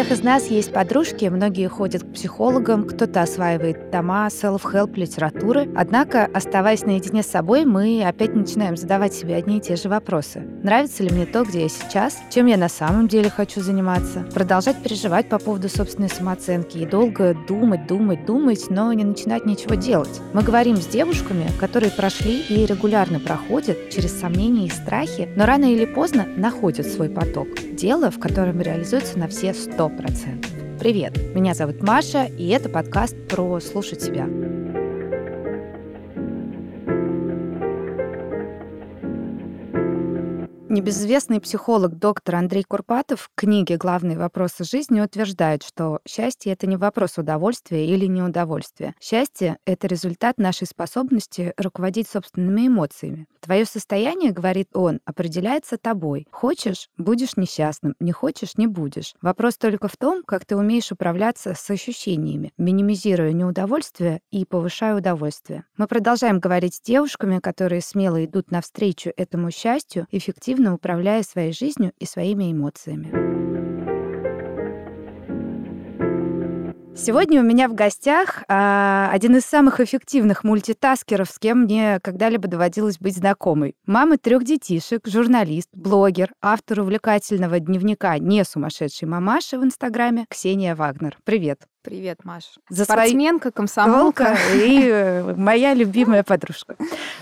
всех из нас есть подружки, многие ходят к психологам, кто-то осваивает дома, self-help, литературы. Однако, оставаясь наедине с собой, мы опять начинаем задавать себе одни и те же вопросы. Нравится ли мне то, где я сейчас? Чем я на самом деле хочу заниматься? Продолжать переживать по поводу собственной самооценки и долго думать, думать, думать, но не начинать ничего делать. Мы говорим с девушками, которые прошли и регулярно проходят через сомнения и страхи, но рано или поздно находят свой поток. Дело, в котором реализуется на все 100%. Привет, меня зовут Маша, и это подкаст про «Слушать себя». Небезызвестный психолог доктор Андрей Курпатов в книге «Главные вопросы жизни» утверждает, что счастье — это не вопрос удовольствия или неудовольствия. Счастье — это результат нашей способности руководить собственными эмоциями. Твое состояние, говорит он, определяется тобой. Хочешь — будешь несчастным, не хочешь — не будешь. Вопрос только в том, как ты умеешь управляться с ощущениями, минимизируя неудовольствие и повышая удовольствие. Мы продолжаем говорить с девушками, которые смело идут навстречу этому счастью, эффективно эффективно управляя своей жизнью и своими эмоциями. Сегодня у меня в гостях а, один из самых эффективных мультитаскеров, с кем мне когда-либо доводилось быть знакомой. Мама трех детишек, журналист, блогер, автор увлекательного дневника «Не сумасшедшей мамаши» в Инстаграме Ксения Вагнер. Привет. Привет, Маш. За Спортсменка, комсомолка. И э, моя любимая подружка.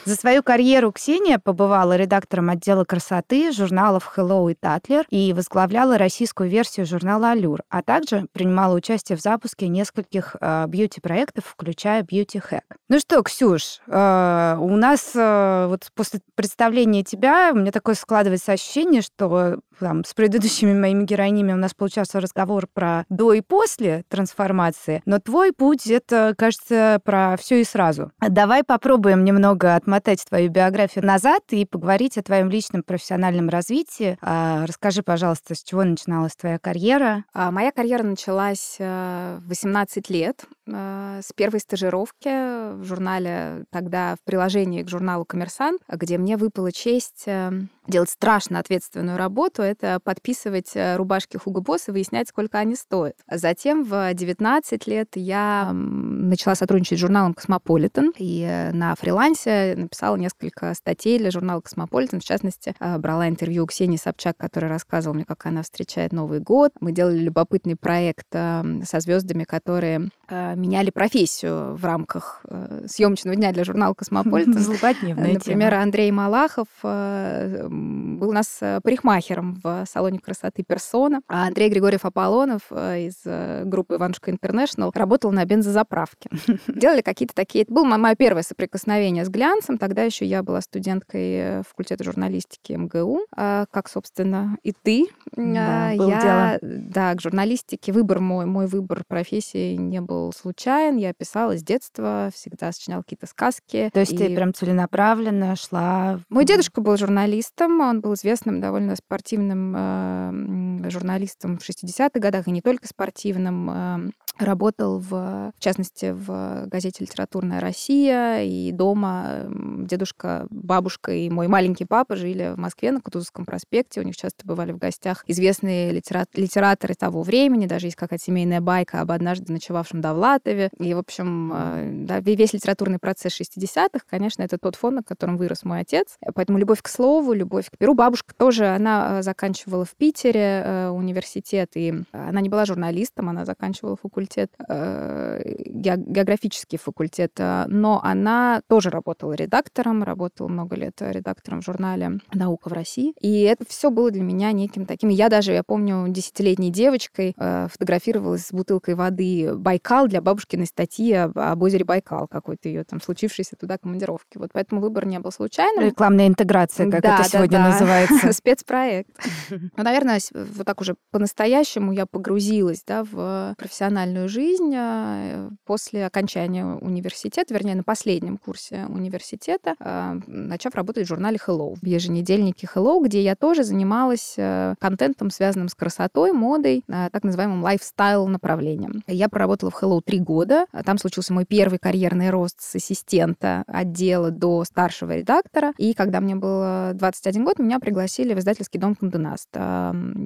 За свою карьеру Ксения побывала редактором отдела красоты журналов Hello и Tatler и возглавляла российскую версию журнала Allure, а также принимала участие в запуске нескольких э, бьюти-проектов, включая Beauty Hack. Ну что, Ксюш, э, у нас э, вот после представления тебя у меня такое складывается ощущение, что там, с предыдущими моими героинями у нас получался разговор про до и после трансформации, но твой путь — это, кажется, про все и сразу. Давай попробуем немного отмотать твою биографию назад и поговорить о твоем личном профессиональном развитии. А, расскажи, пожалуйста, с чего начиналась твоя карьера? А, моя карьера началась э, в 18 лет э, с первой стажировки в журнале, тогда в приложении к журналу «Коммерсант», где мне выпала честь эм, делать страшно ответственную работу, это подписывать э, рубашки Hugo Boss и выяснять, сколько они стоят. Затем в 19 лет я начала сотрудничать с журналом «Cosmopolitan» и э, на фрилансе написала несколько статей для журнала «Cosmopolitan». В частности, э, брала интервью у Ксении Собчак, которая рассказывала мне, как она встречает Новый год. Мы делали любопытный проект со звездами, которые меняли профессию в рамках съемочного дня для журнала «Cosmopolitan». Например, Андрей Малахов был у нас парикмахером в салоне красоты «Персона», а Андрей Григорьев Аполлонов э, из э, группы «Иванушки International» работал на бензозаправке. Делали какие-то такие... Это было мое первое соприкосновение с глянцем. Тогда еще я была студенткой факультета журналистики МГУ, а, как, собственно, и ты. Да, был я, дело. да, к журналистике выбор мой, мой выбор профессии не был случайен. Я писала с детства, всегда сочиняла какие-то сказки. То есть и... ты прям целенаправленно шла... Мой дедушка был журналистом, он был известным довольно спортивным э, журналистом в 60-х годах, и не только спортивным. Работал, в, в частности, в газете «Литературная Россия», и дома дедушка, бабушка и мой маленький папа жили в Москве на Кутузовском проспекте. У них часто бывали в гостях известные литерат- литераторы того времени. Даже есть какая-то семейная байка об однажды ночевавшем Довлатове. И, в общем, э, да, весь литературный процесс 60-х, конечно, это тот фон, на котором вырос мой отец. Поэтому любовь к слову, любовь к перу. Бабушка тоже, она э, заканчивала в Питере э, университет, и она не была журналистом, она заканчивала факультет факультет, э, географический факультет, э, но она тоже работала редактором, работала много лет редактором в журнале «Наука в России». И это все было для меня неким таким... Я даже, я помню, десятилетней девочкой э, фотографировалась с бутылкой воды «Байкал» для бабушкиной статьи об озере Байкал, какой-то ее там случившейся туда командировки. Вот поэтому выбор не был случайным. Рекламная интеграция, как да, это да, сегодня да. называется. Спецпроект. Ну, наверное, вот так уже по-настоящему я погрузилась да, в профессиональную профессиональную жизнь э, после окончания университета, вернее, на последнем курсе университета, э, начав работать в журнале Hello, в еженедельнике Hello, где я тоже занималась контентом, связанным с красотой, модой, так называемым лайфстайл направлением. Я проработала в Hello три года. Там случился мой первый карьерный рост с ассистента отдела до старшего редактора. И когда мне было 21 год, меня пригласили в издательский дом Конденаст.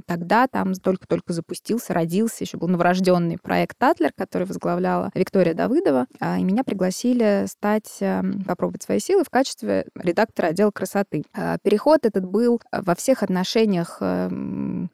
Тогда там только-только запустился, родился, еще был новорожденный проект «Татлер», который возглавляла Виктория Давыдова. А, и меня пригласили стать, попробовать свои силы в качестве редактора отдела красоты. А, переход этот был во всех отношениях,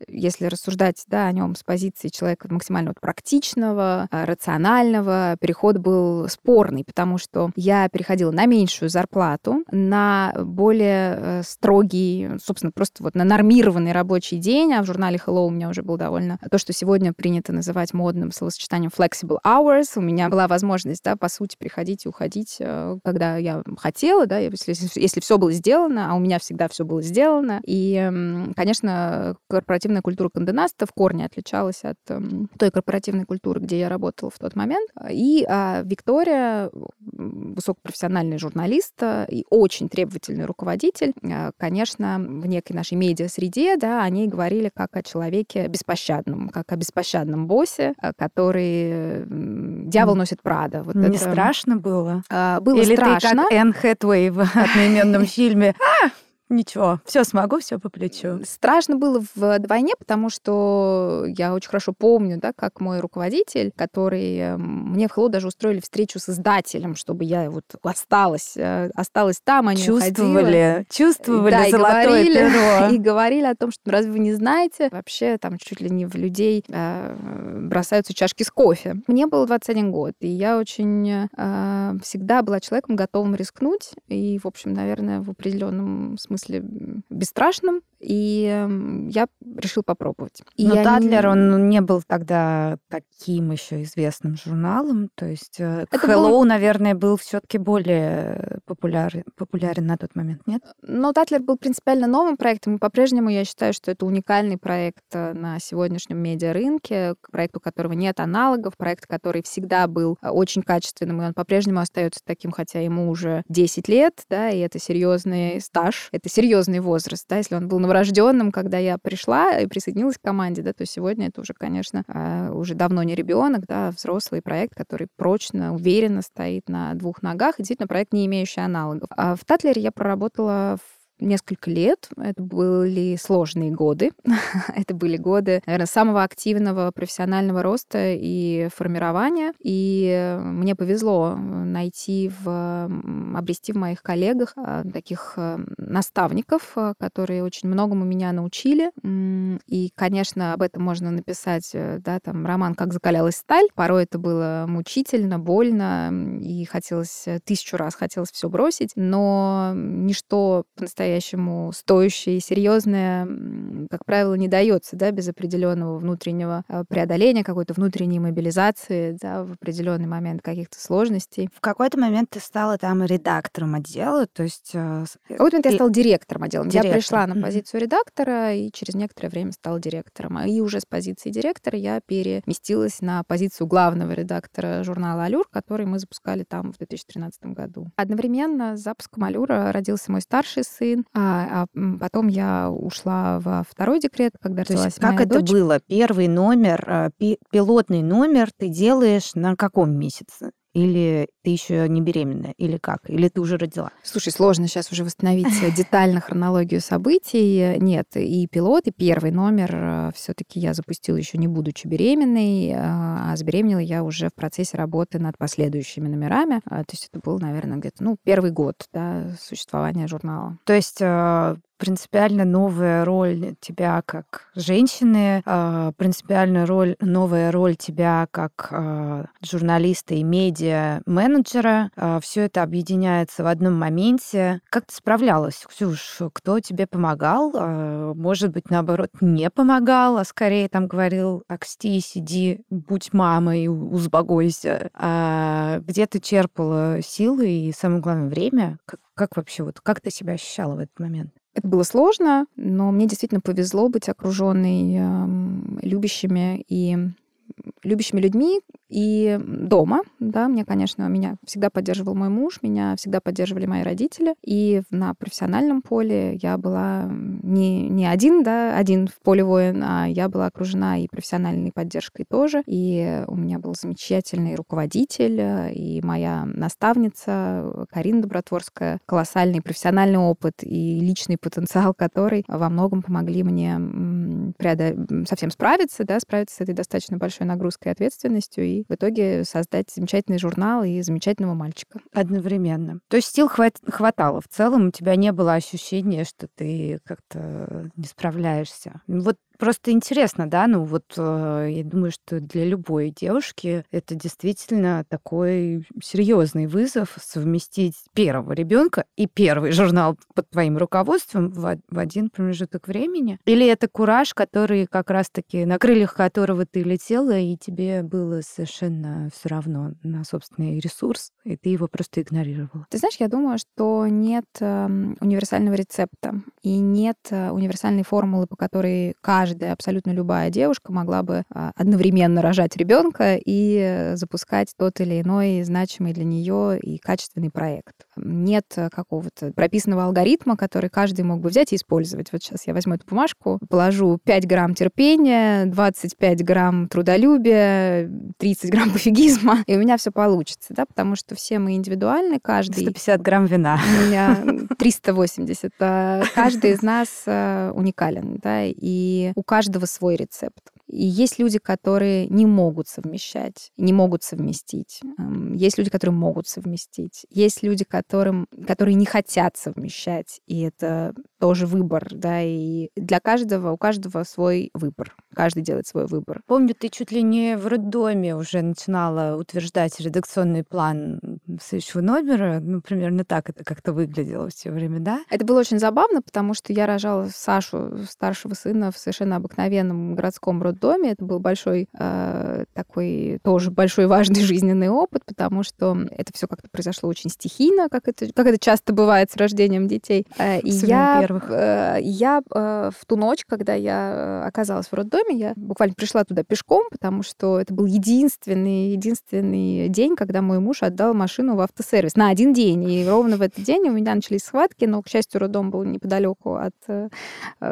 если рассуждать да, о нем с позиции человека максимально вот практичного, а, рационального, переход был спорный, потому что я переходила на меньшую зарплату, на более э, строгий, собственно, просто вот на нормированный рабочий день, а в журнале Hello у меня уже был довольно то, что сегодня принято называть модным словосочетанием flexible hours. У меня была возможность, да, по сути, приходить и уходить, э, когда я хотела, да, если, если все было сделано, а у меня всегда все было сделано. И, конечно, корпоративная культура Конденаста в корне отличалась от той корпоративной культуры, где я работала в тот момент. И а, Виктория, высокопрофессиональный журналист э, и очень требовательный руководитель, э, конечно, в некой нашей медиа-среде, да, они говорили как о человеке беспощадном, как о беспощадном боссе, э, который дьявол носит Прада. Вот Не это... страшно было? А, было Или страшно. ты как Энн Хэтуэй в одноименном фильме. Ничего, все смогу, все по плечу. Страшно было вдвойне, потому что я очень хорошо помню, да, как мой руководитель, который эм, мне в Hello даже устроили встречу с издателем, чтобы я вот осталась, э, осталась там, а не чувствовали, уходила. Чувствовали да, и говорили, перо. И говорили о том, что ну, разве вы не знаете, вообще там чуть ли не в людей э, бросаются чашки с кофе. Мне было 21 год, и я очень э, всегда была человеком, готовым рискнуть, и, в общем, наверное, в определенном смысле смысле бесстрашным, и я решил попробовать. И Но я Татлер, он не был тогда таким еще известным журналом, то есть э, Это Hello, был... наверное, был все-таки более популярен, популярен на тот момент, нет? Но Татлер был принципиально новым проектом, и по-прежнему я считаю, что это уникальный проект э, на сегодняшнем медиарынке, проект, у которого нет аналогов, проект, который всегда был э, очень качественным, и он по-прежнему остается таким, хотя ему уже 10 лет, да, и это серьезный стаж, это серьезный возраст, да, если он был новорожденным, когда я пришла и присоединилась к команде, да, то сегодня это уже, конечно, а, уже давно не ребенок, да, а взрослый проект, который прочно, уверенно стоит на двух ногах, и действительно проект, не имеющий аналогов. А в Татлере я проработала в несколько лет. Это были сложные годы. это были годы, наверное, самого активного профессионального роста и формирования. И мне повезло найти в обрести в моих коллегах а, таких наставников, которые очень многому меня научили. И, конечно, об этом можно написать, э, да, там, роман «Как закалялась сталь». Порой это было мучительно, больно, и хотелось э, тысячу раз хотелось все бросить, но ничто по-настоящему по-настоящему стоящее и серьезное, как правило, не дается да, без определенного внутреннего а, преодоления, какой-то внутренней мобилизации да, в определенный момент каких-то сложностей. В какой-то момент ты стала там редактором отдела, то есть... Э, в какой-то момент я стала директором отдела. Директор. Я пришла на позицию редактора и через некоторое время стала директором. И уже с позиции директора я переместилась на позицию главного редактора журнала «Алюр», который мы запускали там в 2013 году. Одновременно с запуском «Алюра» родился мой старший сын, сын, а, а потом я ушла во второй декрет, когда То родилась есть, как моя это дочь. было? Первый номер, а, пилотный номер ты делаешь на каком месяце? Или ты еще не беременная? Или как? Или ты уже родила? Слушай, сложно сейчас уже восстановить детально хронологию событий. Нет, и пилот, и первый номер э, все-таки я запустила еще не будучи беременной, а забеременела я уже в процессе работы над последующими номерами. А, то есть это был, наверное, где-то ну, первый год да, существования журнала. То есть э, принципиально новая роль тебя как женщины, э, принципиально роль, новая роль тебя как э, журналиста и медиа-менеджера. Э, все это объединяется в одном моменте. Как ты справлялась, Ксюш? Кто тебе помогал? Может быть, наоборот, не помогал, а скорее там говорил, аксти, сиди, будь мамой, узбогойся. А где ты черпала силы и, самое главное, время? Как, как вообще, вот как ты себя ощущала в этот момент? Это было сложно, но мне действительно повезло быть окруженной э, любящими и любящими людьми и дома, да, мне, конечно, меня всегда поддерживал мой муж, меня всегда поддерживали мои родители, и на профессиональном поле я была не, не один, да, один в поле воин, а я была окружена и профессиональной поддержкой тоже, и у меня был замечательный руководитель, и моя наставница Карина Добротворская, колоссальный профессиональный опыт и личный потенциал, который во многом помогли мне преодол... совсем справиться, да, справиться с этой достаточно большой нагрузкой и ответственностью, и в итоге создать замечательный журнал и замечательного мальчика. Одновременно. То есть сил хват... хватало. В целом у тебя не было ощущения, что ты как-то не справляешься. Вот Просто интересно, да, ну вот э, я думаю, что для любой девушки это действительно такой серьезный вызов совместить первого ребенка и первый журнал под твоим руководством в, в один промежуток времени. Или это кураж, который как раз-таки на крыльях которого ты летела, и тебе было совершенно все равно на собственный ресурс, и ты его просто игнорировала. Ты знаешь, я думаю, что нет э, универсального рецепта и нет э, универсальной формулы, по которой каждый каждая, абсолютно любая девушка могла бы а, одновременно рожать ребенка и запускать тот или иной значимый для нее и качественный проект. Нет какого-то прописанного алгоритма, который каждый мог бы взять и использовать. Вот сейчас я возьму эту бумажку, положу 5 грамм терпения, 25 грамм трудолюбия, 30 грамм пофигизма, и у меня все получится, да, потому что все мы индивидуальны, каждый... 150 грамм вина. У меня 380. А каждый из нас э, уникален, да, и у каждого свой рецепт. И есть люди, которые не могут совмещать, не могут совместить. Есть люди, которые могут совместить. Есть люди, которым, которые не хотят совмещать. И это тоже выбор, да, и для каждого, у каждого свой выбор. Каждый делает свой выбор. Помню, ты чуть ли не в роддоме уже начинала утверждать редакционный план следующего номера. Ну, примерно так это как-то выглядело все время, да? Это было очень забавно, потому что я рожала Сашу, старшего сына, в совершенно обыкновенном городском роддоме. Это был большой э, такой тоже большой важный жизненный опыт, потому что это все как-то произошло очень стихийно, как это, как это часто бывает с рождением детей. Э, и я первых. Э, я э, в ту ночь, когда я э, оказалась в роддоме, я буквально пришла туда пешком, потому что это был единственный, единственный день, когда мой муж отдал машину в автосервис на один день. И ровно в этот день у меня начались схватки, но, к счастью, роддом был неподалеку от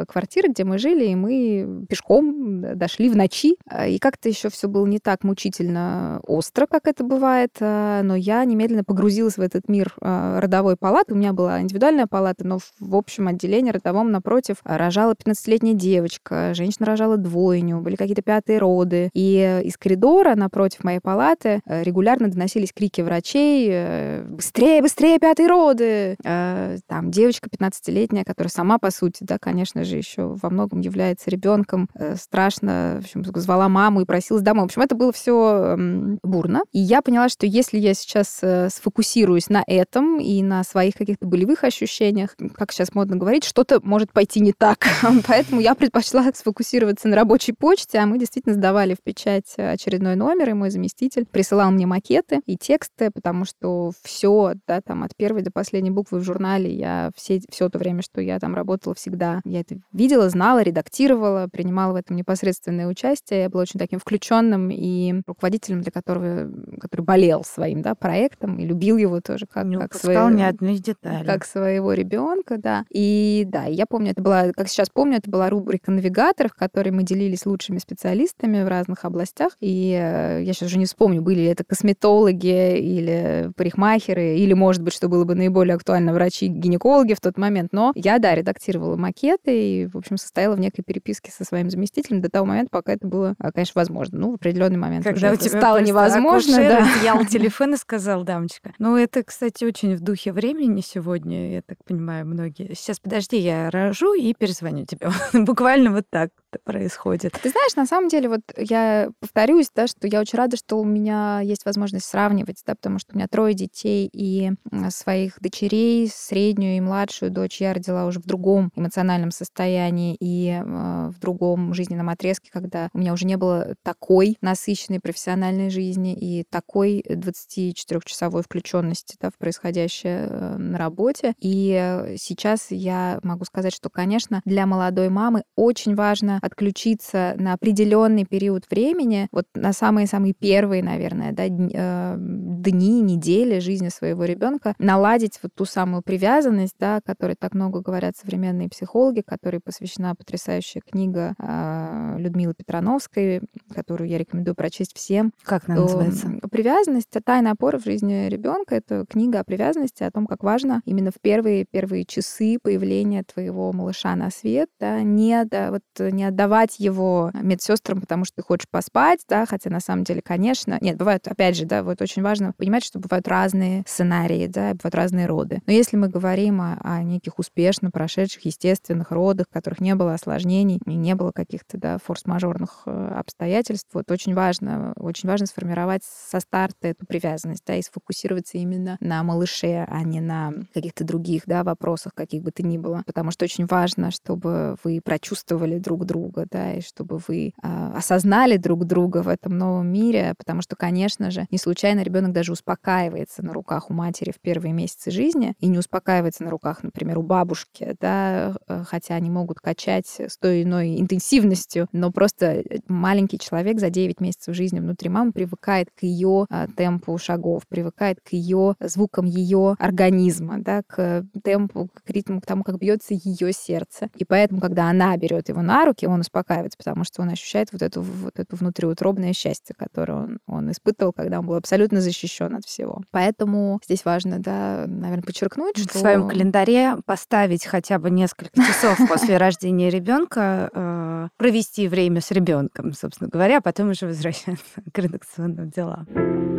квартиры, где мы жили, и мы пешком дошли в ночи. И как-то еще все было не так мучительно остро, как это бывает, но я немедленно погрузилась в этот мир родовой палаты. У меня была индивидуальная палата, но в общем отделении родовом напротив рожала 15-летняя девочка, женщина рожала двойню, были какие-то пятые роды. И из коридора напротив моей палаты э, регулярно доносились крики врачей э, «Быстрее, быстрее, пятые роды!» э, Там девочка 15-летняя, которая сама, по сути, да, конечно же, еще во многом является ребенком, страшно, в общем, звала маму и просилась домой. В общем, это было все бурно. И я поняла, что если я сейчас сфокусируюсь на этом и на своих каких-то болевых ощущениях, как сейчас модно говорить, что-то может пойти не так. Поэтому я предпочла сфокусироваться на рабочей почте, а мы действительно сдавали в печать очередной номер, и мой заместитель присылал мне макеты и тексты, потому что все, да, там от первой до последней буквы в журнале я все, все то время, что я там работала всегда, я это видела, знала, редактировала, принимала в этом непосредственное участие. Я была очень таким включенным и руководителем, для которого, который болел своим, да, проектом и любил его тоже как, Не как своего, ни одной детали. Как своего ребенка, да. И да, я помню, это была, как сейчас помню, это была рубрика «Навигатор», в которой мы делились лучшими специалистами в разных областях. И э, я сейчас уже не вспомню, были ли это косметологи или парикмахеры, или, может быть, что было бы наиболее актуально, врачи-гинекологи в тот момент. Но я, да, редактировала макеты и, в общем, состояла в некой переписке со своим заместителем до того момента, пока это было, а, конечно, возможно. Ну, в определенный момент Когда уже у тебя стало невозможно. Да. Я телефон и сказал, дамочка. Ну, это, кстати, очень в духе времени сегодня, я так понимаю, многие. Сейчас, подожди, я рожу и перезвоню тебе. Буквально вот так происходит. Ты знаешь, на самом деле, вот я повторюсь, да, что я очень рада, что у меня есть возможность сравнивать, да, потому что у меня трое детей, и своих дочерей, среднюю и младшую дочь я родила уже в другом эмоциональном состоянии и э, в другом жизненном отрезке, когда у меня уже не было такой насыщенной профессиональной жизни и такой 24-часовой включенности да, в происходящее э, на работе. И сейчас я могу сказать, что, конечно, для молодой мамы очень важно отключиться на определенный период времени, вот на самые-самые первые, наверное, да, э, дни, недели жизни своего ребенка, наладить вот ту самую привязанность, да, о которой так много говорят современные психологи, которой посвящена потрясающая книга э, Людмилы Петрановской, которую я рекомендую прочесть всем. Как она называется? Привязанность, тайна опора в жизни ребенка. Это книга о привязанности, о том, как важно именно в первые первые часы появления твоего малыша на свет, да, не, да, вот, не отдавать его медсестрам, потому что ты хочешь поспать, да, хотя на самом деле, конечно, нет, бывают, опять же, да, вот очень важно понимать, что бывают разные сценарии, да, бывают разные роды. Но если мы говорим о, о неких успешно прошедших естественных родах, в которых не было осложнений и не было каких-то, да, форс-мажорных э, обстоятельств, вот очень важно, очень важно сформировать со старта эту привязанность, да, и сфокусироваться именно на малыше, а не на каких-то других, да, вопросах, каких бы то ни было. Потому что очень важно, чтобы вы прочувствовали друг друга, да, и чтобы вы э, осознали друг друга в этом новом мире, потому что, конечно же, не случайно ребенок даже успокаивается на руках у матери в первые месяцы жизни и не успокаивается на руках, например, у бабушки, да, э, хотя они могут качать с той иной интенсивностью, но просто э, маленький человек за 9 месяцев жизни внутри мамы привыкает к ее а, темпу шагов, привыкает к ее звукам ее организма, да, к темпу, к ритму, к тому, как бьется ее сердце. И поэтому, когда она берет его на руки, он успокаивается, потому что он ощущает вот эту, вот эту внутриутробное счастье, которое он, он испытывал, когда он был абсолютно защищен от всего. Поэтому здесь важно, да, наверное, подчеркнуть, что... В своем календаре поставить хотя бы несколько часов после рождения ребенка, э, провести время с ребенком, собственно говоря, а потом уже возвращаться к редакционным делам.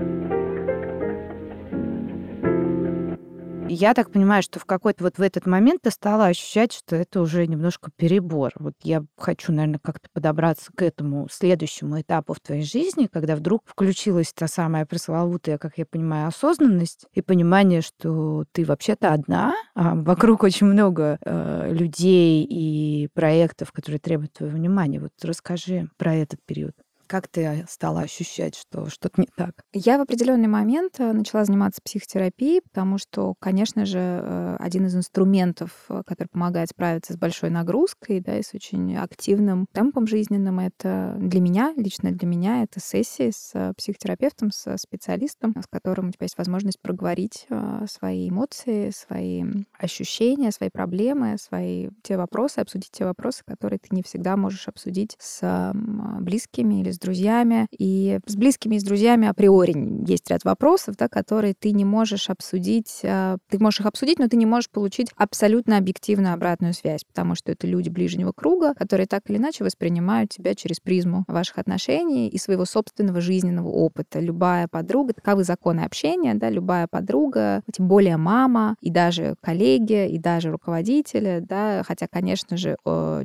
Я так понимаю, что в какой-то вот в этот момент ты стала ощущать, что это уже немножко перебор. Вот я хочу, наверное, как-то подобраться к этому следующему этапу в твоей жизни, когда вдруг включилась та самая пресловутая, как я понимаю, осознанность и понимание, что ты вообще-то одна, а вокруг очень много э, людей и проектов, которые требуют твоего внимания. Вот расскажи про этот период. Как ты стала ощущать, что что-то не так? Я в определенный момент э, начала заниматься психотерапией, потому что, конечно же, э, один из инструментов, э, который помогает справиться с большой нагрузкой, да, и с очень активным темпом жизненным, это для меня, лично для меня, это сессии с психотерапевтом, с специалистом, с которым у тебя есть возможность проговорить свои эмоции, свои ощущения, свои проблемы, свои те вопросы, обсудить те вопросы, которые ты не всегда можешь обсудить с близкими или с с друзьями. И с близкими и с друзьями априори есть ряд вопросов, да, которые ты не можешь обсудить. А, ты можешь их обсудить, но ты не можешь получить абсолютно объективную обратную связь, потому что это люди ближнего круга, которые так или иначе воспринимают тебя через призму ваших отношений и своего собственного жизненного опыта. Любая подруга, таковы законы общения, да, любая подруга, тем более мама, и даже коллеги, и даже руководители, да, хотя, конечно же,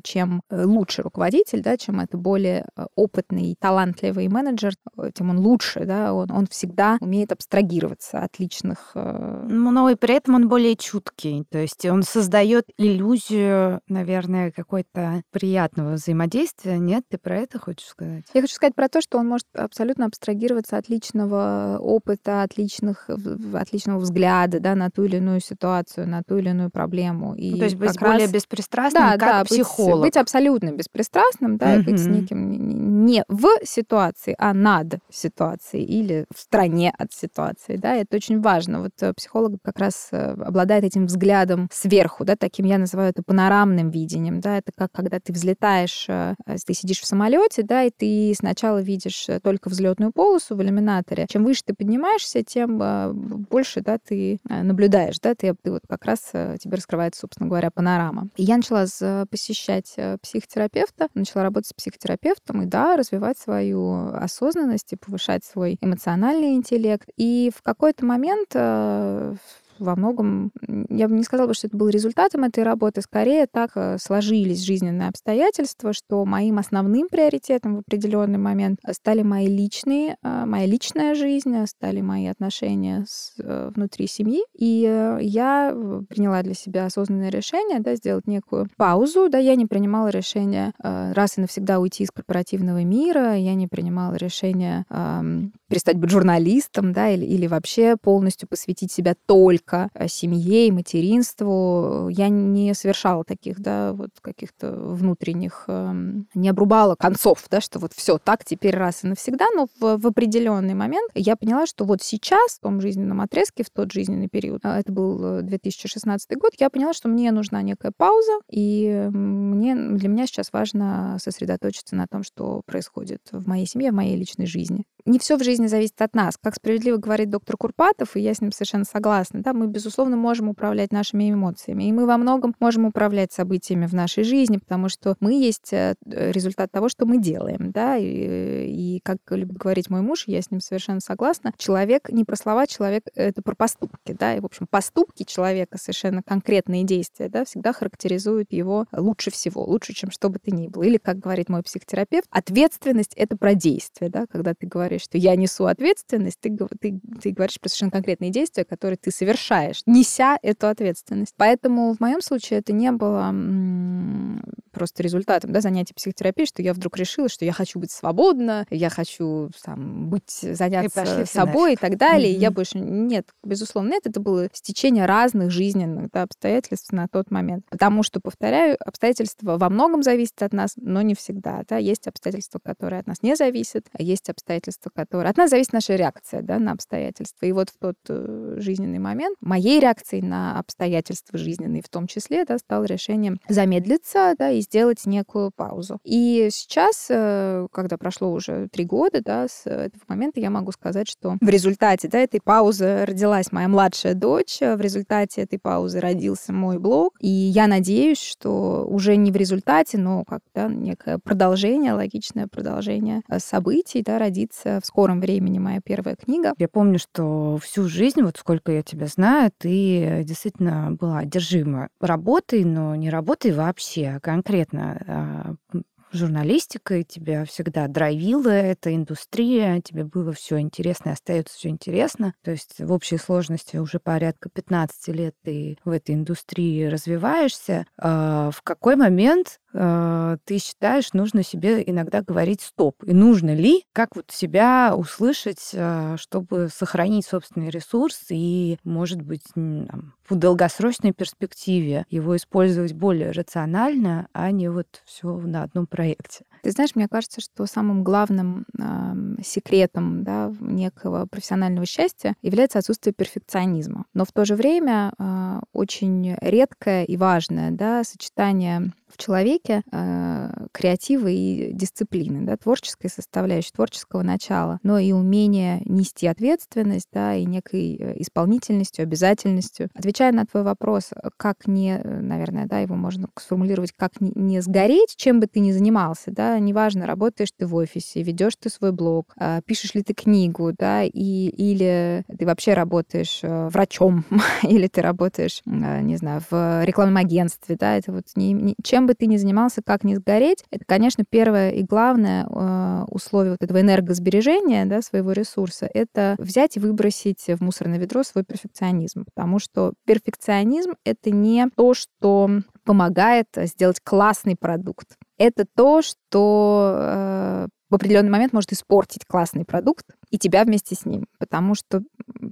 чем э, лучше руководитель, да, чем это более э, опытный талантливый менеджер, тем он лучше, да, он, он всегда умеет абстрагироваться от личных... Э, ну, но и при этом он более чуткий, то есть он создает иллюзию, наверное, какой-то приятного взаимодействия, нет? Ты про это хочешь сказать? Я хочу сказать про то, что он может абсолютно абстрагироваться от личного опыта, от, личных, от личного взгляда, да, на ту или иную ситуацию, на ту или иную проблему. И ну, то есть быть более раз... беспристрастным, да, как да, психолог. Быть, быть абсолютно беспристрастным, да, mm-hmm. быть с неким не в ситуации, а над ситуацией или в стране от ситуации. Да? Это очень важно. Вот э, психолог как раз э, обладает этим взглядом сверху, да, таким я называю это панорамным видением. Да? Это как когда ты взлетаешь, э, ты сидишь в самолете, да, и ты сначала видишь только взлетную полосу в иллюминаторе. Чем выше ты поднимаешься, тем больше да, ты наблюдаешь. Да? Ты, ты вот как раз тебе раскрывается, собственно говоря, панорама. И я начала посещать психотерапевта, начала работать с психотерапевтом, и да, развивать свою осознанность и повышать свой эмоциональный интеллект. И в какой-то момент э, во многом, я бы не сказала, что это был результатом этой работы, скорее так э, сложились жизненные обстоятельства, что моим основным приоритетом в определенный момент стали мои личные, э, моя личная жизнь, стали мои отношения с, э, внутри семьи. И я приняла для себя осознанное решение, да, сделать некую паузу, да, я не принимала решение раз и навсегда уйти из корпоративного мира, я не принимала решение перестать быть журналистом, да, или, или вообще полностью посвятить себя только только семье и материнству. Я не совершала таких, да, вот каких-то внутренних, эм, не обрубала концов, да, что вот все так теперь раз и навсегда, но в, в определенный момент я поняла, что вот сейчас, в том жизненном отрезке, в тот жизненный период, а, это был 2016 э, год, я поняла, что мне нужна некая пауза, и мне, для меня сейчас важно сосредоточиться на том, что происходит в моей семье, в моей личной жизни. Не все в жизни зависит от нас. Как справедливо говорит доктор Курпатов, и я с ним совершенно согласна, да, мы, безусловно, можем управлять нашими эмоциями, и мы во многом можем управлять событиями в нашей жизни, потому что мы есть э, результат того, что мы делаем, да, и, и как любит говорить мой муж, я с ним совершенно согласна, человек не про слова, человек — это про поступки, да, и, в общем, поступки человека, совершенно конкретные действия, да, всегда характеризуют его лучше всего, лучше, чем что бы то ни было. Или, как говорит мой психотерапевт, ответственность — это про действие, да, когда ты говоришь, что я несу ответственность, ты, ты, ты говоришь про совершенно конкретные действия, которые ты совершаешь, неся эту ответственность. Поэтому в моем случае это не было просто результатом да, занятий психотерапии, что я вдруг решила, что я хочу быть свободна, я хочу там, быть, заняться и собой нафиг. и так далее. Mm-hmm. я больше... Нет, безусловно, нет. Это было стечение разных жизненных да, обстоятельств на тот момент. Потому что, повторяю, обстоятельства во многом зависят от нас, но не всегда. Да? Есть обстоятельства, которые от нас не зависят, а есть обстоятельства, которые... От нас зависит наша реакция да, на обстоятельства. И вот в тот э, жизненный момент моей реакцией на обстоятельства жизненные в том числе да, стало решением замедлиться да, и сделать некую паузу. И сейчас, э, когда прошло уже три года, да, с этого момента я могу сказать, что в результате да, этой паузы родилась моя младшая дочь, в результате этой паузы родился мой блог, и я надеюсь, что уже не в результате, но как да, некое продолжение, логичное продолжение э, событий, да, родится в скором времени моя первая книга. Я помню, что всю жизнь, вот сколько я тебя знаю, ты действительно была одержима работой, но не работой вообще, а конкретно а, журналистикой, тебя всегда драйвила эта индустрия, тебе было все интересно и остается все интересно. То есть в общей сложности уже порядка 15 лет ты в этой индустрии развиваешься. А в какой момент ты считаешь, нужно себе иногда говорить стоп? И нужно ли, как вот себя услышать, а, чтобы сохранить собственный ресурс и, может быть, в долгосрочной перспективе его использовать более рационально, а не вот все на одном проекте? Ты знаешь, мне кажется, что самым главным э, секретом да, некого профессионального счастья является отсутствие перфекционизма. Но в то же время э, очень редкое и важное да, сочетание в человеке э, креатива и дисциплины, да, творческой составляющей, творческого начала, но и умение нести ответственность, да, и некой э, исполнительностью, обязательностью. Отвечая на твой вопрос, как не, наверное, да, его можно сформулировать, как не, не сгореть, чем бы ты ни занимался, да, неважно, работаешь ты в офисе, ведешь ты свой блог, э, пишешь ли ты книгу, да, и, или ты вообще работаешь э, врачом, или ты работаешь, э, не знаю, в рекламном агентстве, да, это вот не, не, чем бы ты ни занимался, как не сгореть, это, конечно, первое и главное э, условие вот этого энергосбережения да, своего ресурса, это взять и выбросить в мусорное ведро свой перфекционизм. Потому что перфекционизм — это не то, что помогает сделать классный продукт. Это то, что э, в определенный момент может испортить классный продукт и тебя вместе с ним. Потому что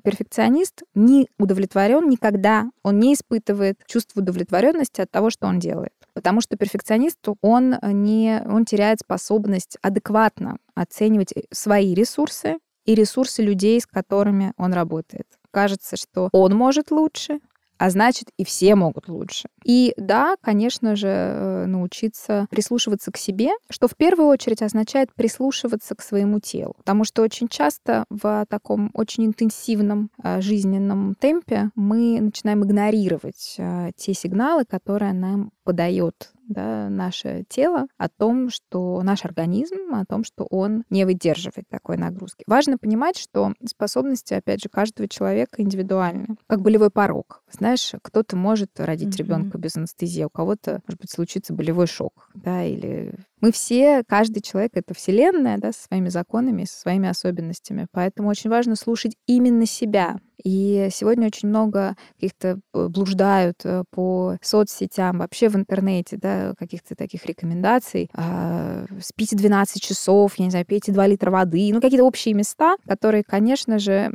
перфекционист не удовлетворен никогда, он не испытывает чувство удовлетворенности от того, что он делает. Потому что перфекционист, он, не, он теряет способность адекватно оценивать свои ресурсы и ресурсы людей, с которыми он работает. Кажется, что он может лучше, а значит и все могут лучше. И да, конечно же, э, научиться прислушиваться к себе, что в первую очередь означает прислушиваться к своему телу. Потому что очень часто в таком очень интенсивном э, жизненном темпе мы начинаем игнорировать э, те сигналы, которые нам подает да, наше тело о том, что наш организм, о том, что он не выдерживает такой нагрузки. Важно понимать, что способности, опять же, каждого человека индивидуальны, как болевой порог. Знаешь, кто-то может родить mm-hmm. ребенка без анестезии, а у кого-то, может быть, случится болевой шок, да, или мы все, каждый человек — это вселенная, да, со своими законами, со своими особенностями. Поэтому очень важно слушать именно себя. И сегодня очень много каких-то э, блуждают э, по соцсетям, вообще в интернете, да, каких-то таких рекомендаций. А, спите 12 часов, я не знаю, пейте 2 литра воды. Ну, какие-то общие места, которые, конечно же,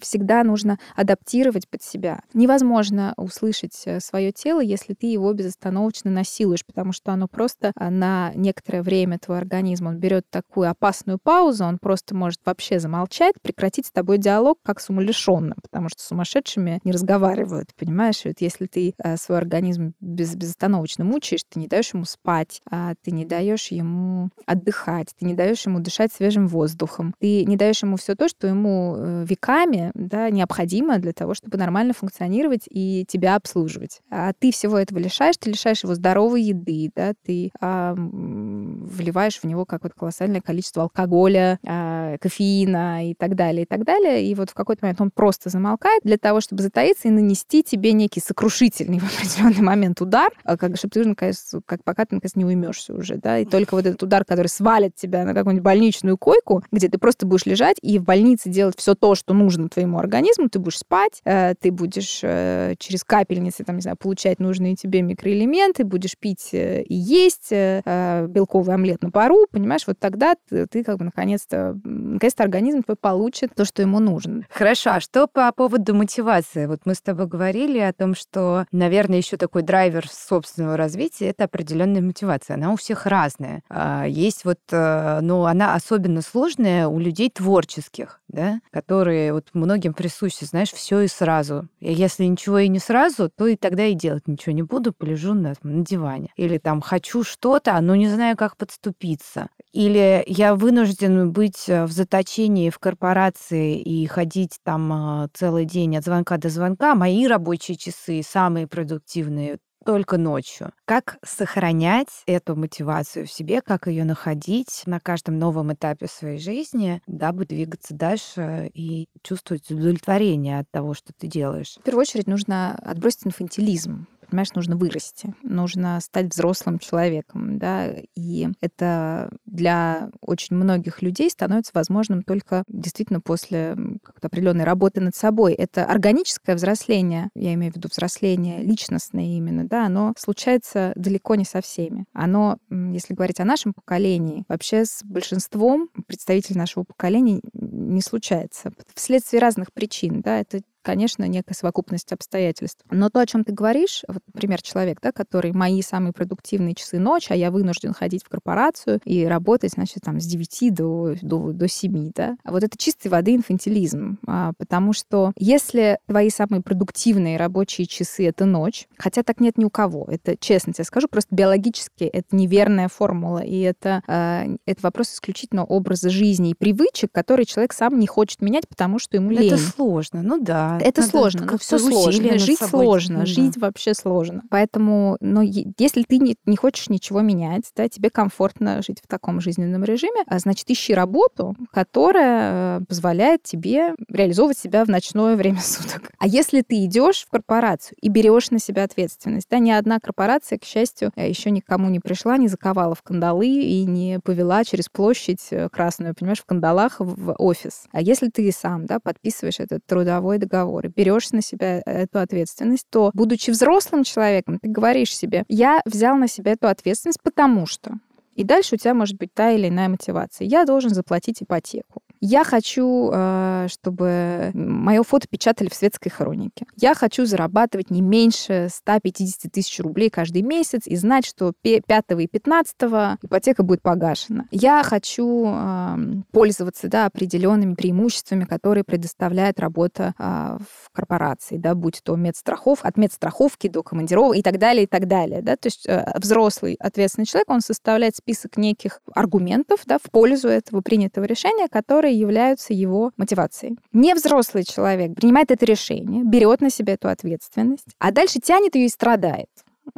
всегда нужно адаптировать под себя. Невозможно услышать э, свое тело, если ты его безостановочно насилуешь, потому что оно просто а, на некоторое время твой организм, он берет такую опасную паузу, он просто может вообще замолчать, прекратить с тобой диалог как с умалишенным, потому что с сумасшедшими не разговаривают, понимаешь? Вот если ты э, свой организм без, безостановочно мучаешь, ты не даешь ему спать, а ты не даешь ему отдыхать, ты не даешь ему дышать свежим воздухом, ты не даешь ему все то, что ему э, веками да, необходимо для того, чтобы нормально функционировать и тебя обслуживать. А ты всего этого лишаешь, ты лишаешь его здоровой еды, да, ты а, вливаешь в него какое-то колоссальное количество алкоголя, а, кофеина и так далее, и так далее. И вот в какой-то момент он просто замолкает для того, чтобы затаиться и нанести тебе некий сокрушительный в определенный момент удар, а, как, чтобы ты, наконец, как пока ты, наконец, не уймешься уже, да, и только вот этот удар, который свалит тебя на какую-нибудь больничную койку, где ты просто будешь лежать и в больнице делать все то, что нужно твоему организму, ты будешь спать, э, ты будешь э, через капельницы, там, не знаю, получать нужные тебе микроэлементы, будешь пить э, и есть белковый омлет на пару, понимаешь, вот тогда ты, ты как бы наконец-то, наконец-то организм твой получит то, что ему нужно. Хорошо, а что по поводу мотивации? Вот мы с тобой говорили о том, что, наверное, еще такой драйвер собственного развития — это определенная мотивация. Она у всех разная. А, есть вот, ну, она особенно сложная у людей творческих, да, которые вот многим присущи, знаешь, все и сразу. И если ничего и не сразу, то и тогда и делать ничего не буду, полежу на, на диване. Или там хочу что-то, но не знаю, как подступиться. Или я вынужден быть э, в заточении в корпорации и ходить там э, целый день от звонка до звонка. Мои рабочие часы самые продуктивные только ночью. Как сохранять эту мотивацию в себе, как ее находить на каждом новом этапе своей жизни, дабы двигаться дальше и чувствовать удовлетворение от того, что ты делаешь? В первую очередь нужно отбросить инфантилизм понимаешь, нужно вырасти, нужно стать взрослым человеком, да, и это для очень многих людей становится возможным только действительно после как-то определенной работы над собой. Это органическое взросление, я имею в виду взросление личностное именно, да, оно случается далеко не со всеми. Оно, если говорить о нашем поколении, вообще с большинством представителей нашего поколения не случается вследствие разных причин, да, это конечно, некая совокупность обстоятельств. Но то, о чем ты говоришь, вот, например, человек, да, который мои самые продуктивные часы ночи, а я вынужден ходить в корпорацию и работать, значит, там с 9 до, до, до 7, да, вот это чистой воды инфантилизм, а, потому что если твои самые продуктивные рабочие часы — это ночь, хотя так нет ни у кого, это, честно тебе скажу, просто биологически это неверная формула, и это, а, это вопрос исключительно образа жизни и привычек, которые человек сам не хочет менять, потому что ему лень. Это сложно, ну да, это Надо сложно, но все сложно. Жить сложно, да. жить вообще сложно. Поэтому, но если ты не, не хочешь ничего менять, да, тебе комфортно жить в таком жизненном режиме, а значит, ищи работу, которая э, позволяет тебе реализовывать себя в ночное время суток. А если ты идешь в корпорацию и берешь на себя ответственность, да, ни одна корпорация, к счастью, э, еще никому не пришла, не заковала в кандалы и не повела через площадь э, красную, понимаешь, в кандалах в офис. А если ты сам, да, подписываешь этот трудовой договор, разговоры, берешь на себя э, эту ответственность, то, будучи взрослым человеком, ты говоришь себе, я взял на себя эту ответственность, потому что и дальше у тебя может быть та или иная мотивация. Я должен заплатить ипотеку. Я хочу, э, чтобы мое фото печатали в светской хронике. Я хочу зарабатывать не меньше 150 тысяч рублей каждый месяц и знать, что 5 и 15 ипотека будет погашена. Я хочу эм, пользоваться да, определенными преимуществами, которые предоставляет работа а, в корпорации, да, будь то медстрахов, от медстраховки до командировок и так далее, и так далее. Да? То есть э, взрослый ответственный человек, он составляет список неких аргументов да, в пользу этого принятого решения, которые являются его мотивацией. Невзрослый человек принимает это решение, берет на себя эту ответственность, а дальше тянет ее и страдает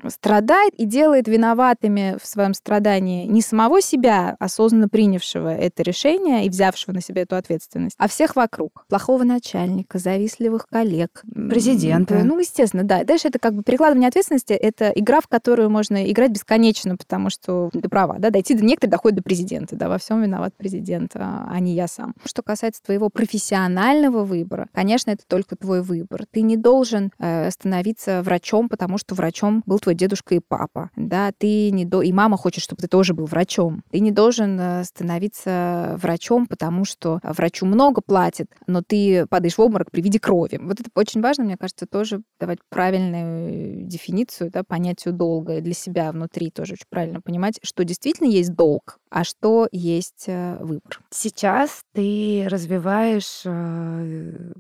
страдает и делает виноватыми в своем страдании не самого себя, осознанно принявшего это решение и взявшего на себя эту ответственность, а всех вокруг. Плохого начальника, завистливых коллег. Президента. Ну, естественно, да. Дальше это как бы перекладывание ответственности. Это игра, в которую можно играть бесконечно, потому что ты права, да, дойти до некоторых доходит до президента, да, во всем виноват президент, а, а не я сам. Что касается твоего профессионального выбора, конечно, это только твой выбор. Ты не должен э, становиться врачом, потому что врачом был был твой дедушка и папа, да, ты не до... и мама хочет, чтобы ты тоже был врачом. Ты не должен э, становиться врачом, потому что врачу много платят, но ты падаешь в обморок при виде крови. Вот это очень важно, мне кажется, тоже давать правильную дефиницию, да, понятию долга для себя внутри тоже очень правильно понимать, что действительно есть долг, а что есть э, выбор. Сейчас ты развиваешь э,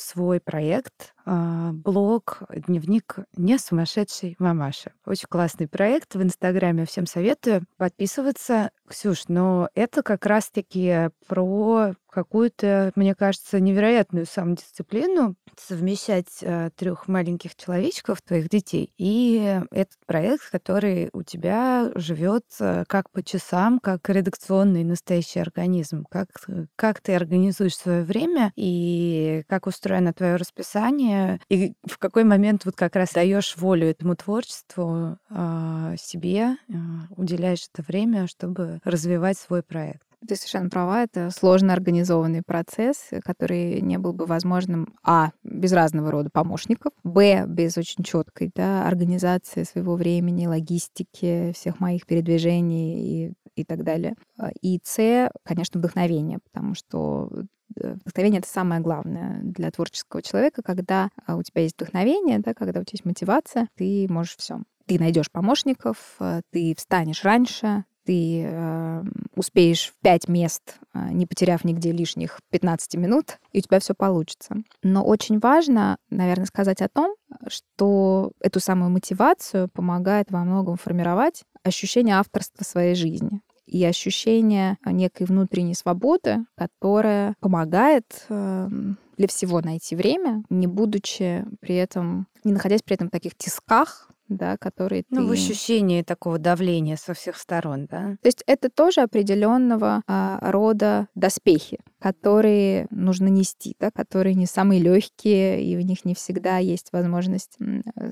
свой проект, блог, дневник «Не сумасшедшей мамаши». Очень классный проект в Инстаграме, всем советую подписываться. Ксюш, но это как раз-таки про какую-то, мне кажется, невероятную самодисциплину совмещать э, трех маленьких человечков, твоих детей, и этот проект, который у тебя живет э, как по часам, как редакционный настоящий организм. Как, как ты организуешь свое время и как устроено твое расписание, и в какой момент вот как раз даешь волю этому творчеству э, себе, э, уделяешь это время, чтобы развивать свой проект. Ты совершенно права, это сложно организованный процесс, который не был бы возможным, а, без разного рода помощников, б, без очень четкой да, организации своего времени, логистики, всех моих передвижений и, и так далее. И с, конечно, вдохновение, потому что э, вдохновение — это самое главное для творческого человека, когда а, у тебя есть вдохновение, да, когда у тебя есть мотивация, ты можешь все. Ты найдешь помощников, э, ты встанешь раньше, ты э, успеешь в пять мест, э, не потеряв нигде лишних 15 минут, и у тебя все получится. Но очень важно, наверное, сказать о том, что эту самую мотивацию помогает во многом формировать ощущение авторства своей жизни и ощущение некой внутренней свободы, которая помогает э, для всего найти время, не будучи при этом, не находясь при этом в таких тисках, да, который ну, ты... в ощущении такого давления со всех сторон, да? То есть это тоже определенного а, рода доспехи, которые нужно нести, да, которые не самые легкие, и в них не всегда есть возможность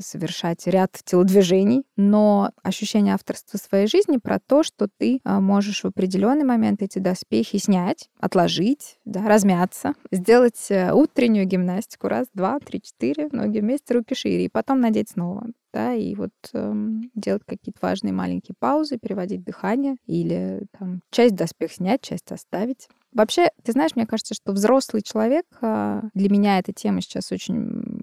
совершать ряд телодвижений, но ощущение авторства своей жизни про то, что ты а, можешь в определенный момент эти доспехи снять, отложить, да, размяться, сделать э, утреннюю гимнастику раз, два, три, четыре, ноги вместе, руки шире, и потом надеть снова да, и вот эм, делать какие-то важные маленькие паузы, переводить дыхание или там часть доспех снять, часть оставить. Вообще, ты знаешь, мне кажется, что взрослый человек, э, для меня эта тема сейчас очень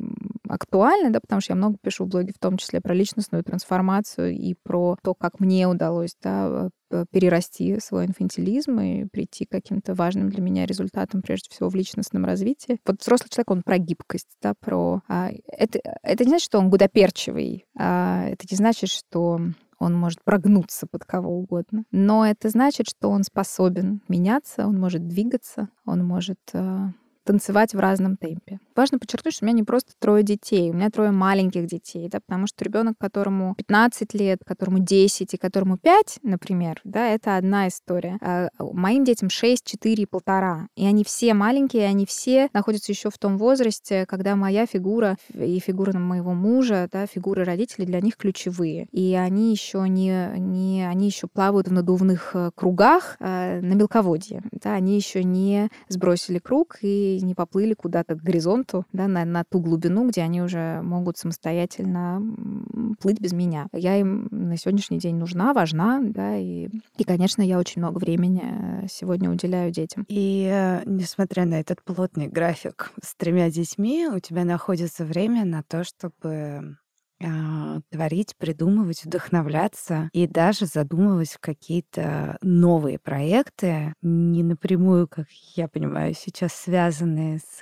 актуальна, да, потому что я много пишу в блоге, в том числе про личностную трансформацию и про то, как мне удалось да, перерасти свой инфантилизм и прийти к каким-то важным для меня результатам, прежде всего в личностном развитии. Вот взрослый человек, он про гибкость, да, про... А, это, это не значит, что он гудоперчивый, а это не значит, что он может прогнуться под кого угодно. Но это значит, что он способен меняться, он может двигаться, он может а, танцевать в разном темпе. Важно подчеркнуть, что у меня не просто трое детей, у меня трое маленьких детей, да, потому что ребенок, которому 15 лет, которому 10 и которому 5, например, да, это одна история. А моим детям 6, 4 и полтора. И они все маленькие, они все находятся еще в том возрасте, когда моя фигура и фигура моего мужа, да, фигуры родителей для них ключевые. И они еще не, не они еще плавают в надувных э, кругах э, на мелководье. Да, они еще не сбросили круг и не поплыли куда-то к горизонту, да, на, на ту глубину, где они уже могут самостоятельно плыть без меня. Я им на сегодняшний день нужна, важна, да, и, и конечно, я очень много времени э, сегодня уделяю детям. И э, несмотря на этот плотный график с тремя детьми, у тебя находится время на то, чтобы творить, придумывать, вдохновляться и даже задумывать какие-то новые проекты, не напрямую, как я понимаю, сейчас связанные с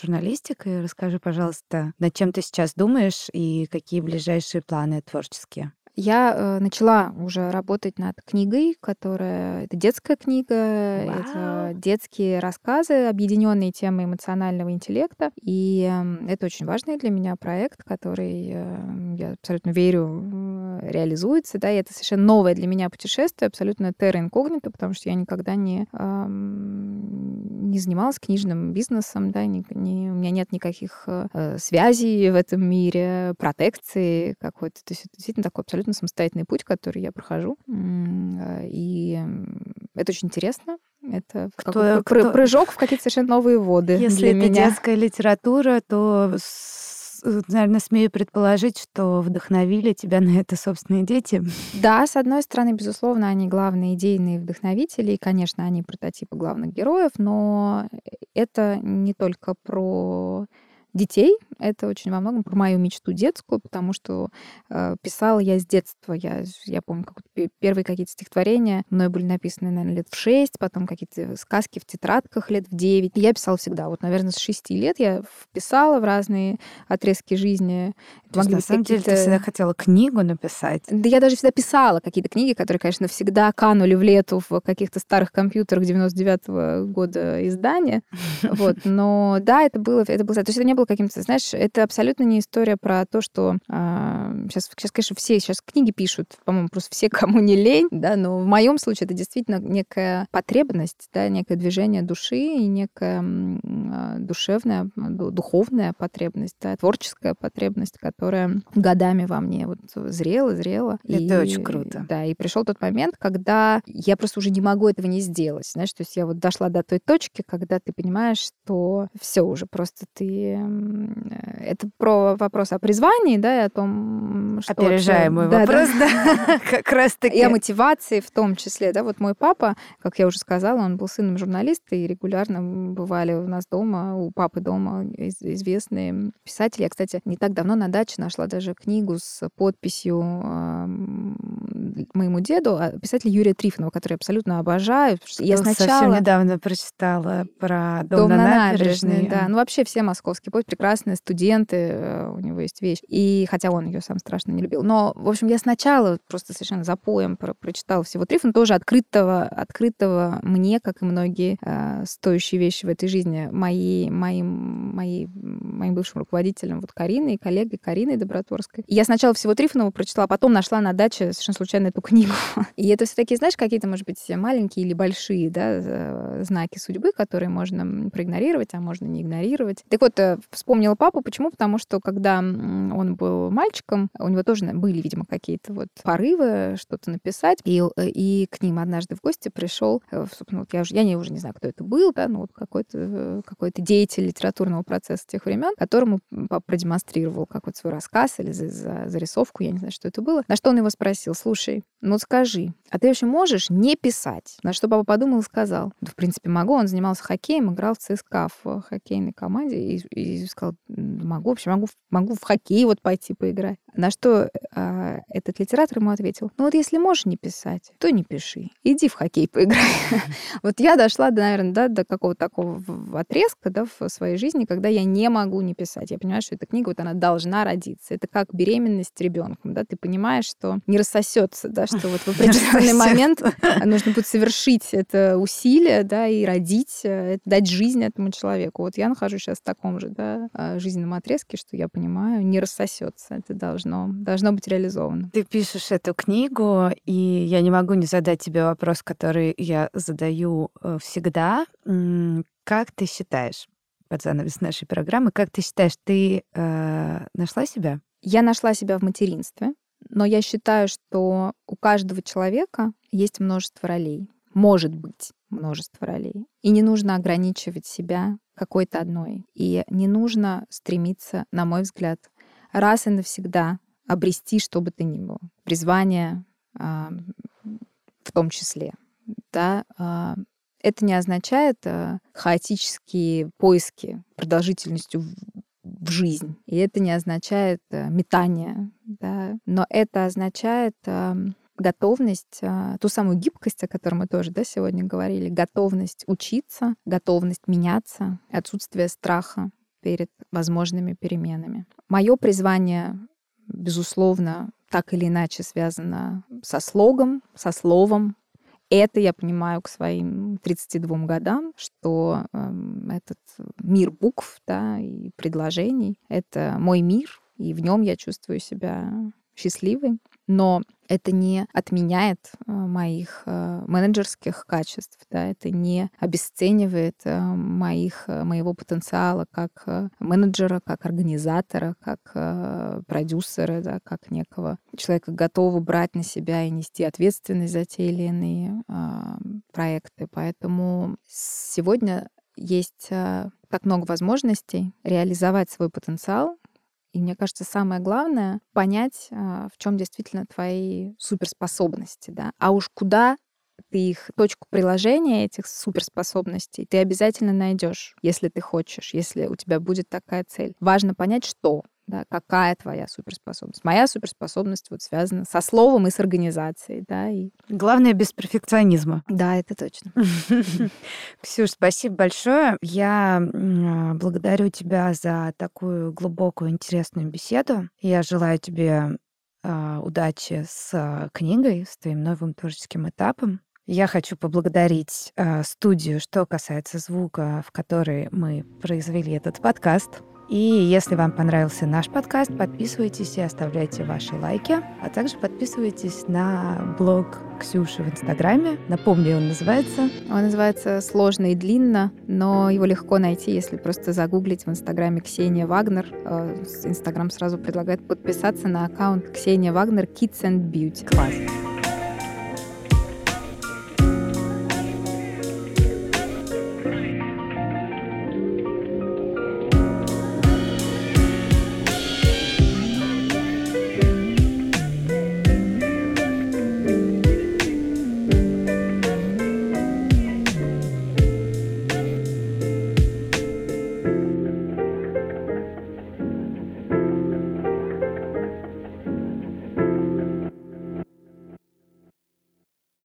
журналистикой. Расскажи, пожалуйста, над чем ты сейчас думаешь и какие ближайшие планы творческие? Я э, начала уже работать над книгой, которая это детская книга, Вау. это детские рассказы, объединенные темой эмоционального интеллекта. И э, это очень важный для меня проект, который, э, я абсолютно верю, реализуется. Да, и это совершенно новое для меня путешествие, абсолютно терра инкогнито, потому что я никогда не, э, не занималась книжным бизнесом, да, не, не, у меня нет никаких э, связей в этом мире, протекции какой-то. То есть это действительно такой абсолютно абсолютно самостоятельный путь, который я прохожу. А, и это очень интересно. Это кто, кто... прыжок в какие-то совершенно новые воды Если для это меня. детская литература, то наверное, смею предположить, что вдохновили тебя на это собственные дети. Да, с одной стороны, безусловно, они главные идейные вдохновители, и, конечно, они прототипы главных героев, но это не только про детей. Это очень во многом про мою мечту детскую, потому что э, писала я с детства. Я, я помню, как первые какие-то стихотворения мной были написаны, наверное, лет в шесть, потом какие-то сказки в тетрадках лет в девять. Я писала всегда. Вот, наверное, с шести лет я вписала в разные отрезки жизни. То есть, на самом деле ты всегда хотела книгу написать? Да я даже всегда писала какие-то книги, которые, конечно, всегда канули в лету в каких-то старых компьютерах 99-го года издания. Вот. Но да, это было, это было... То есть это не было каким-то, знаешь, это абсолютно не история про то, что а, сейчас, сейчас, конечно, все сейчас книги пишут, по-моему, просто все, кому не лень, да, но в моем случае это действительно некая потребность, да, некое движение души и некая а, душевная, духовная потребность, да, творческая потребность, которая годами во мне вот зрела, зрела. Это и, очень круто. Да, и пришел тот момент, когда я просто уже не могу этого не сделать, знаешь, то есть я вот дошла до той точки, когда ты понимаешь, что все уже просто ты это про вопрос о призвании, да, и о том, что... Опережаем мой да, вопрос, да, да. как раз таки. И о мотивации в том числе, да. Вот мой папа, как я уже сказала, он был сыном журналиста, и регулярно бывали у нас дома, у папы дома известные писатели. Я, кстати, не так давно на даче нашла даже книгу с подписью моему деду, а, писателя Юрия Трифонова, который я абсолютно обожаю. Я сначала... Совсем недавно прочитала про дом, дом на, на набережной. набережной. Да, ну вообще все московские поэты прекрасные студенты, э, у него есть вещь. И хотя он ее сам страшно не любил. Но, в общем, я сначала просто совершенно запоем про прочитала всего Трифон, тоже открытого, открытого мне, как и многие э, стоящие вещи в этой жизни, мои, моим, мои, моим бывшим руководителем, вот Кариной, коллегой Кариной Доброторской. И я сначала всего Трифонова прочитала, а потом нашла на даче совершенно случайно эту книгу. И это все таки знаешь, какие-то, может быть, маленькие или большие да, знаки судьбы, которые можно проигнорировать, а можно не игнорировать. Так вот, э, вспомнила папу. Почему? Потому что когда он был мальчиком, у него тоже были, видимо, какие-то вот порывы что-то написать. И, э, и к ним однажды в гости пришел, э, собственно, вот я, уже, я не, уже не знаю, кто это был, да, ну вот какой-то какой деятель литературного процесса тех времен, которому папа продемонстрировал какой-то свой рассказ или за, за, зарисовку, я не знаю, что это было. На что он его спросил, слушай, ну скажи, а ты вообще можешь не писать? На что папа подумал и сказал, да, в принципе, могу. Он занимался хоккеем, играл в ЦСКА в хоккейной команде и, и сказал, могу, вообще могу, могу в хоккей вот пойти поиграть. На что э, этот литератор ему ответил, ну вот если можешь не писать, то не пиши. Иди в хоккей поиграй. Вот я дошла, наверное, да, до какого-то такого отрезка да, в своей жизни, когда я не могу не писать. Я понимаю, что эта книга, вот она должна родиться. Это как беременность ребенком, да, ты понимаешь, что не рассосется, да, что вот в определенный момент нужно будет совершить это усилие, да, и родить, э, дать жизнь этому человеку. Вот я нахожусь сейчас в таком же, да, а, жизненном отрезке, что я понимаю, не рассосется. Это должно, должно быть реализовано. Ты пишешь эту книгу, и я не могу не задать тебе вопрос, который я задаю э, всегда. Как ты считаешь, под занавес нашей программы, как ты считаешь, ты э, нашла себя? Я нашла себя в материнстве, но я считаю, что у каждого человека есть множество ролей. Может быть множество ролей. И не нужно ограничивать себя какой-то одной. И не нужно стремиться, на мой взгляд, раз и навсегда обрести, что бы то ни было. Призвание э, в том числе. Да, э, это не означает э, хаотические поиски продолжительностью в, жизнь. И это не означает метание. Да, но это означает... Готовность, а, ту самую гибкость, о которой мы тоже да, сегодня говорили, готовность учиться, готовность меняться, отсутствие страха перед возможными переменами. Мое призвание, безусловно, так или иначе связано со слогом, со словом. Это я понимаю к своим 32 годам, что э, этот мир букв да, и предложений — это мой мир, и в нем я чувствую себя счастливой но это не отменяет э, моих э, менеджерских качеств, да, это не обесценивает э, моих, моего потенциала как менеджера, как организатора, как продюсера, да, как некого человека, готового брать на себя и нести ответственность за те или иные проекты. Поэтому сегодня есть так много возможностей реализовать свой потенциал, И мне кажется, самое главное — понять, а, в чем действительно твои суперспособности, да. А уж куда ты их, точку приложения этих суперспособностей ты обязательно найдешь, если ты хочешь, если у тебя будет такая цель. Важно понять, что да, какая твоя суперспособность. Моя суперспособность вот связана со словом и с организацией, да. И... Главное, без перфекционизма. Да, это точно. Ксюш, спасибо большое. Я благодарю тебя за такую глубокую, интересную беседу. Я желаю тебе а, удачи с книгой, с твоим новым творческим этапом. Я хочу поблагодарить э, студию, что касается звука, в которой мы произвели этот подкаст. И если вам понравился наш подкаст, подписывайтесь и оставляйте ваши лайки, а также подписывайтесь на блог Ксюши в Инстаграме. Напомню, он называется... Он называется «Сложно и длинно», но его легко найти, если просто загуглить в Инстаграме Ксения Вагнер. Э, Инстаграм сразу предлагает подписаться на аккаунт Ксения Вагнер Kids and Beauty. Класс.